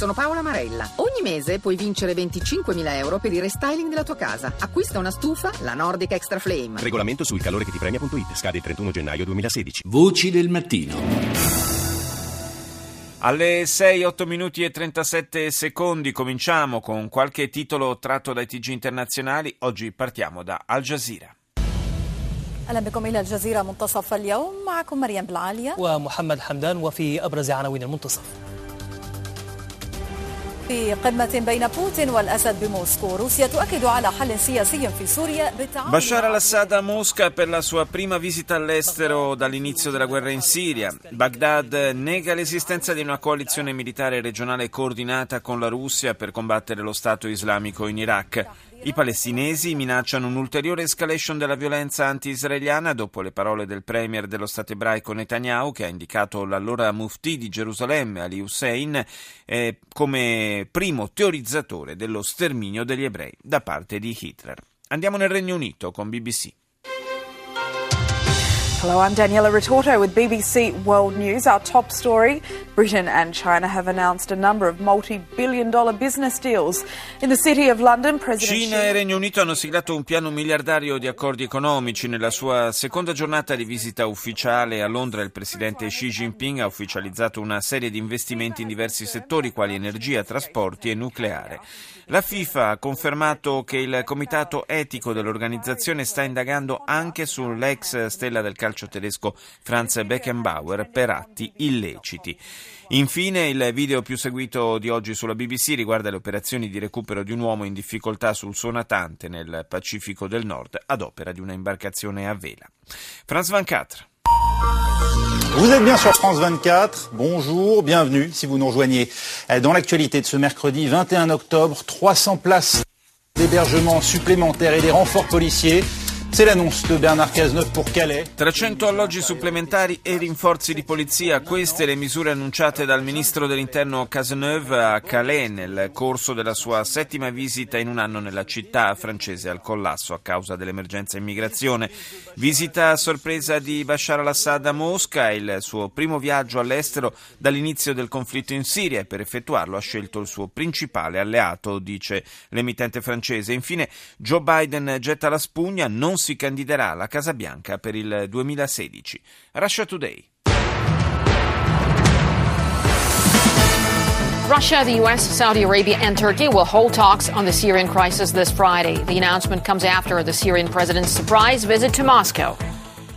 Sono Paola Marella. Ogni mese puoi vincere 25.000 euro per il restyling della tua casa. Acquista una stufa, la Nordic Extra Flame. Regolamento sul calore che ti premia.it. Scade il 31 gennaio 2016. Voci del mattino. Alle 6, 8 minuti e 37 secondi cominciamo con qualche titolo tratto dai TG internazionali. Oggi partiamo da Al Jazeera. اهلا بكم الى الجزيره منتصف اليوم معكم مريم بالعاليه ومحمد حمدان وفي ابرز عناوين المنتصف في قمة بين بوتين والأسد بموسكو روسيا تؤكد على حل سياسي في سوريا بالتعاون Bashar al-Assad a Mosca per la sua prima visita all'estero dall'inizio della guerra in Siria. Baghdad nega l'esistenza di una coalizione militare regionale coordinata con la Russia per combattere lo Stato islamico in Iraq. I palestinesi minacciano un'ulteriore escalation della violenza anti-israeliana dopo le parole del premier dello Stato ebraico Netanyahu che ha indicato l'allora mufti di Gerusalemme Ali Hussein eh, come primo teorizzatore dello sterminio degli ebrei da parte di Hitler. Andiamo nel Regno Unito con BBC. Hello, I'm Daniela Retorto with BBC World News. Our top story Britain and China have announced a number of multi billion dollar business deals. In the city of London, President Cina e Regno Unito hanno siglato un piano miliardario di accordi economici. Nella sua seconda giornata di visita ufficiale a Londra, il presidente Xi Jinping ha ufficializzato una serie di investimenti in diversi settori, quali energia, trasporti e nucleare. La FIFA ha confermato che il comitato etico dell'organizzazione sta indagando anche sull'ex stella del calcio tedesco Franz Beckenbauer per atti illeciti. Infine, il video più seguito di oggi sulla BBC riguarda le operazioni di recupero di un uomo in difficoltà sul suo natante nel Pacifico del Nord ad opera di una imbarcazione a vela. Franz Van Catra. Vous êtes bien sur France 24. Bonjour, bienvenue si vous nous rejoignez. Dans l'actualité de ce mercredi 21 octobre, 300 places d'hébergement supplémentaires et des renforts policiers. C'est l'annonce de Bernard Cazeneuve pour Calais. 300 alloggi supplementari e rinforzi di polizia, queste le misure annunciate dal ministro dell'interno Cazeneuve a Calais nel corso della sua settima visita in un anno nella città francese al collasso a causa dell'emergenza immigrazione. Visita a sorpresa di Bashar al-Assad a Mosca, il suo primo viaggio all'estero dall'inizio del conflitto in Siria e per effettuarlo ha scelto il suo principale alleato, dice l'emittente francese. Infine Joe Biden getta la spugna, non si candiderà alla Casa Bianca per il 2016. Russia Today. Russia, the U.S., Saudi Arabia, and Turkey will hold talks on the Syrian crisis this Friday. The announcement comes after the Syrian president's surprise visit to Moscow.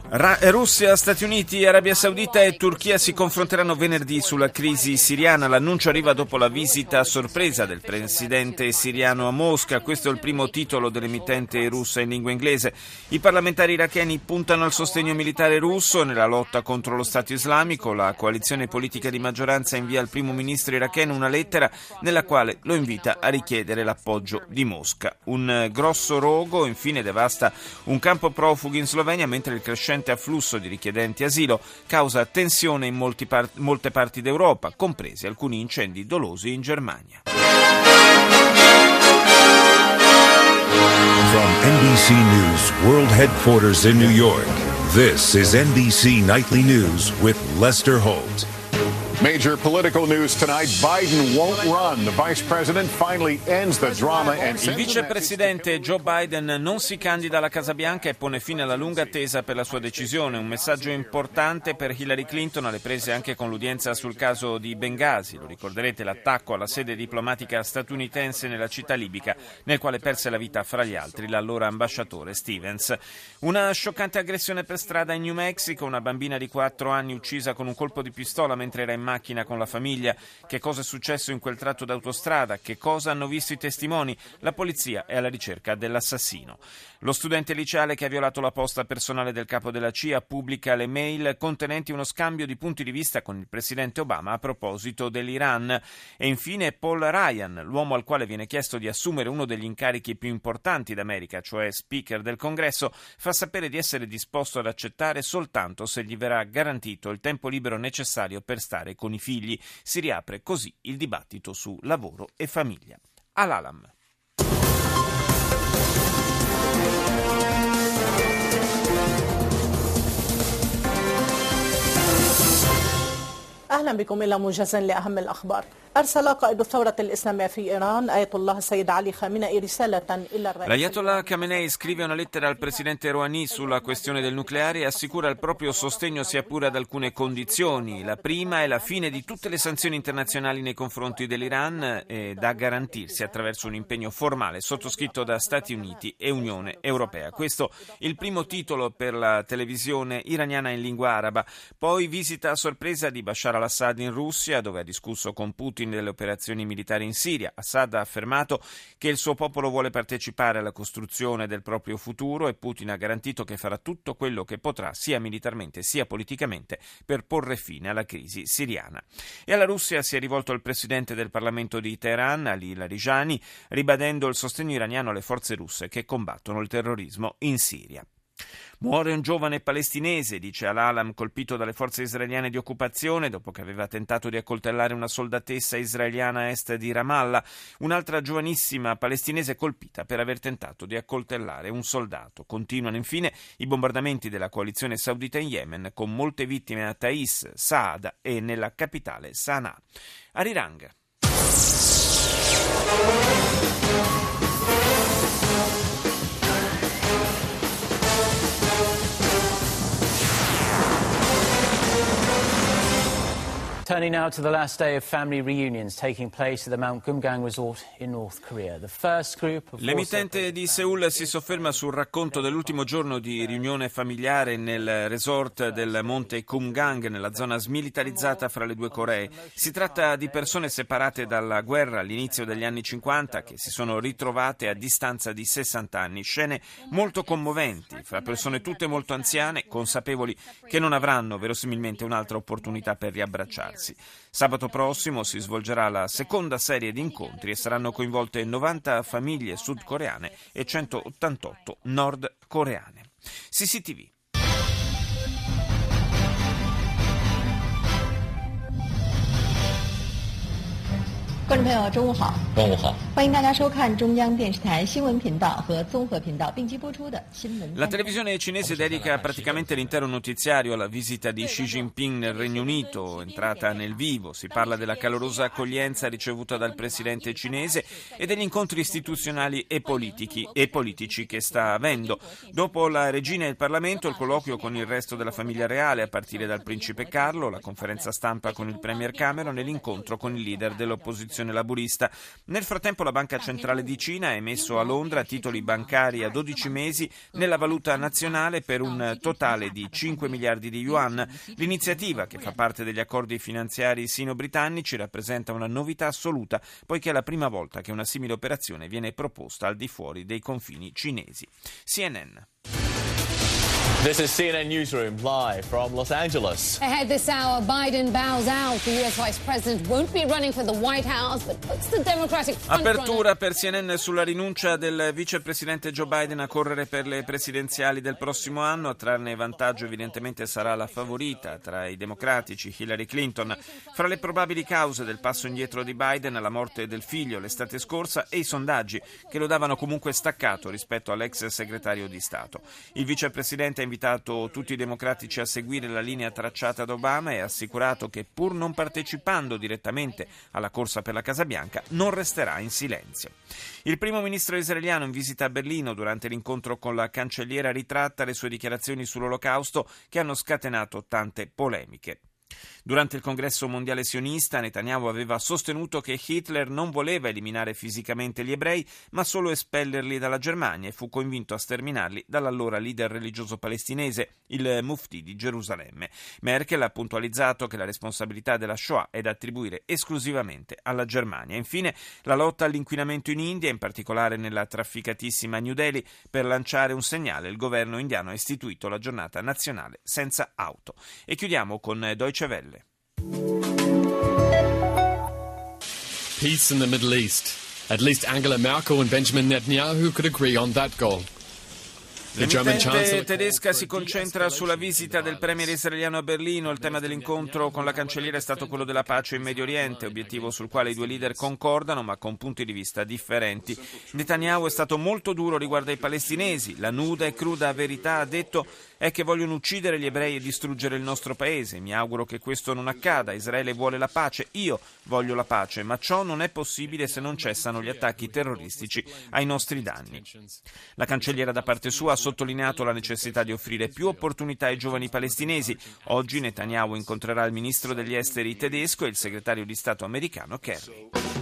Ra- Russia, Stati Uniti, Arabia Saudita e Turchia si confronteranno venerdì sulla crisi siriana. L'annuncio arriva dopo la visita a sorpresa del presidente siriano a Mosca. Questo è il primo titolo dell'emittente russa in lingua inglese. I parlamentari iracheni puntano al sostegno militare russo nella lotta contro lo Stato islamico. La coalizione politica di maggioranza invia al primo ministro iracheno una lettera nella quale lo invita a richiedere l'appoggio di Mosca. Un grosso rogo infine devasta un campo profughi in Slovenia mentre il crescente afflusso di richiedenti asilo causa tensione in par- molte parti d'Europa, compresi alcuni incendi dolosi in Germania. From NBC News World Headquarters in New York, this is NBC Nightly News with Lester Holt. Major political news tonight. Biden won't run. The vice president finally ends the drama and Il vicepresidente Joe Biden non si candida alla Casa Bianca e pone fine alla lunga attesa per la sua decisione. Un messaggio importante per Hillary Clinton alle prese anche con l'udienza sul caso di Benghazi. Lo ricorderete l'attacco alla sede diplomatica statunitense nella città libica, nel quale perse la vita fra gli altri l'allora ambasciatore Stevens. Una scioccante aggressione per strada in New Mexico, una bambina di 4 anni uccisa con un colpo di pistola mentre era in macchina con la famiglia. Che cosa è successo in quel tratto d'autostrada? Che cosa hanno visto i testimoni? La polizia è alla ricerca dell'assassino. Lo studente liceale che ha violato la posta personale del capo della CIA pubblica le mail contenenti uno scambio di punti di vista con il presidente Obama a proposito dell'Iran. E infine Paul Ryan, l'uomo al quale viene chiesto di assumere uno degli incarichi più importanti d'America, cioè Speaker del Congresso, fa sapere di essere disposto ad accettare soltanto se gli verrà garantito il tempo libero necessario per stare con i figli. Si riapre così il dibattito su lavoro e famiglia. Al-Alam. بكم إلى موجز لأهم الأخبار أرسل قائد الثورة الإسلامية في إيران آية الله السيد علي خامنئي رسالة إلى الرئيس L'Ayatollah Khamenei scrive una lettera al presidente Rouhani sulla questione del nucleare e assicura il proprio sostegno sia pure ad alcune condizioni. La prima è la fine di tutte le sanzioni internazionali nei confronti dell'Iran eh, da garantirsi attraverso un impegno formale sottoscritto da Stati Uniti e Unione Europea. Questo il primo titolo per la televisione iraniana in lingua araba. Poi visita a sorpresa di Bashar al-Assad in Russia, dove ha discusso con Putin delle operazioni militari in Siria. Assad ha affermato che il suo popolo vuole partecipare alla costruzione del proprio futuro e Putin ha garantito che farà tutto quello che potrà, sia militarmente sia politicamente, per porre fine alla crisi siriana. E alla Russia si è rivolto il presidente del Parlamento di Teheran, Ali Larijani, ribadendo il sostegno iraniano alle forze russe che combattono il terrorismo in Siria. Muore un giovane palestinese, dice Al-Alam, colpito dalle forze israeliane di occupazione dopo che aveva tentato di accoltellare una soldatessa israeliana a est di Ramallah. Un'altra giovanissima palestinese colpita per aver tentato di accoltellare un soldato. Continuano infine i bombardamenti della coalizione saudita in Yemen, con molte vittime a Thais, Saada e nella capitale Sana'a. Arirang. Turning now to the last day of family reunions taking place at the Mount Gumgang Resort in North Korea. The first group of L'emittente di Seoul si sofferma sul racconto dell'ultimo giorno di riunione familiare nel resort del monte Kumgang, nella zona smilitarizzata fra le due Coree. Si tratta di persone separate dalla guerra all'inizio degli anni 50 che si sono ritrovate a distanza di 60 anni. Scene molto commoventi, fra persone tutte molto anziane, consapevoli che non avranno verosimilmente un'altra opportunità per riabbracciarsi. Sabato prossimo si svolgerà la seconda serie di incontri e saranno coinvolte 90 famiglie sudcoreane e 188 nordcoreane. CCTV. 观众朋友，中午好！中午好！欢迎大家收看中央电视台新闻频道和综合频道并机播出的新闻。 La televisione cinese dedica praticamente l'intero notiziario alla visita di Xi Jinping nel Regno Unito, entrata nel vivo. Si parla della calorosa accoglienza ricevuta dal presidente cinese e degli incontri istituzionali e, politici, e politici che sta avendo. Dopo la regina e il Parlamento, il colloquio con il resto della famiglia reale, a partire dal principe Carlo, la conferenza stampa con il premier Cameron e l'incontro con il leader dell'opposizione laburista. Nel frattempo la Banca Centrale di Cina ha emesso a Londra titoli bancari a 12 mesi nella valuta nazionale per un totale di 5 miliardi di yuan. L'iniziativa, che fa parte degli accordi finanziari sino-britannici, rappresenta una novità assoluta, poiché è la prima volta che una simile operazione viene proposta al di fuori dei confini cinesi. CNN. This is CNN Newsroom live from Los Angeles. Ahead this hour, Biden bows out. The U.S. Vice President won't be running for the White House, but puts the Democratic. Apertura per CNN sulla rinuncia del vicepresidente Joe Biden a correre per le presidenziali del prossimo anno. A trarne vantaggio evidentemente sarà la favorita tra i democratici, Hillary Clinton. Fra le probabili cause del passo indietro di Biden, la morte del figlio l'estate scorsa e i sondaggi che lo davano comunque staccato rispetto all'ex segretario di Stato. Il vicepresidente ha invitato tutti i democratici a seguire la linea tracciata da Obama e ha assicurato che pur non partecipando direttamente alla corsa per la Casa Bianca non resterà in silenzio. Il primo ministro israeliano in visita a Berlino durante l'incontro con la cancelliera ritratta le sue dichiarazioni sull'olocausto che hanno scatenato tante polemiche. Durante il congresso mondiale sionista, Netanyahu aveva sostenuto che Hitler non voleva eliminare fisicamente gli ebrei, ma solo espellerli dalla Germania e fu convinto a sterminarli dall'allora leader religioso palestinese, il Mufti di Gerusalemme. Merkel ha puntualizzato che la responsabilità della Shoah è da attribuire esclusivamente alla Germania. Infine, la lotta all'inquinamento in India, in particolare nella trafficatissima New Delhi, per lanciare un segnale, il governo indiano ha istituito la giornata nazionale senza auto. E chiudiamo con Deutsche Welle. Peace in the Middle East. At least Angela Merkel and Benjamin Netanyahu could agree on that goal. L'emittente tedesca si concentra sulla visita del premier israeliano a Berlino. Il tema dell'incontro con la cancelliera è stato quello della pace in Medio Oriente, obiettivo sul quale i due leader concordano ma con punti di vista differenti. Netanyahu è stato molto duro riguardo ai palestinesi. La nuda e cruda verità, ha detto, è che vogliono uccidere gli ebrei e distruggere il nostro paese. Mi auguro che questo non accada. Israele vuole la pace, io voglio la pace, ma ciò non è possibile se non cessano gli attacchi terroristici ai nostri danni. La cancelliera da parte sua ha sottolineato la necessità di offrire più opportunità ai giovani palestinesi. Oggi Netanyahu incontrerà il ministro degli esteri tedesco e il segretario di Stato americano Kerry.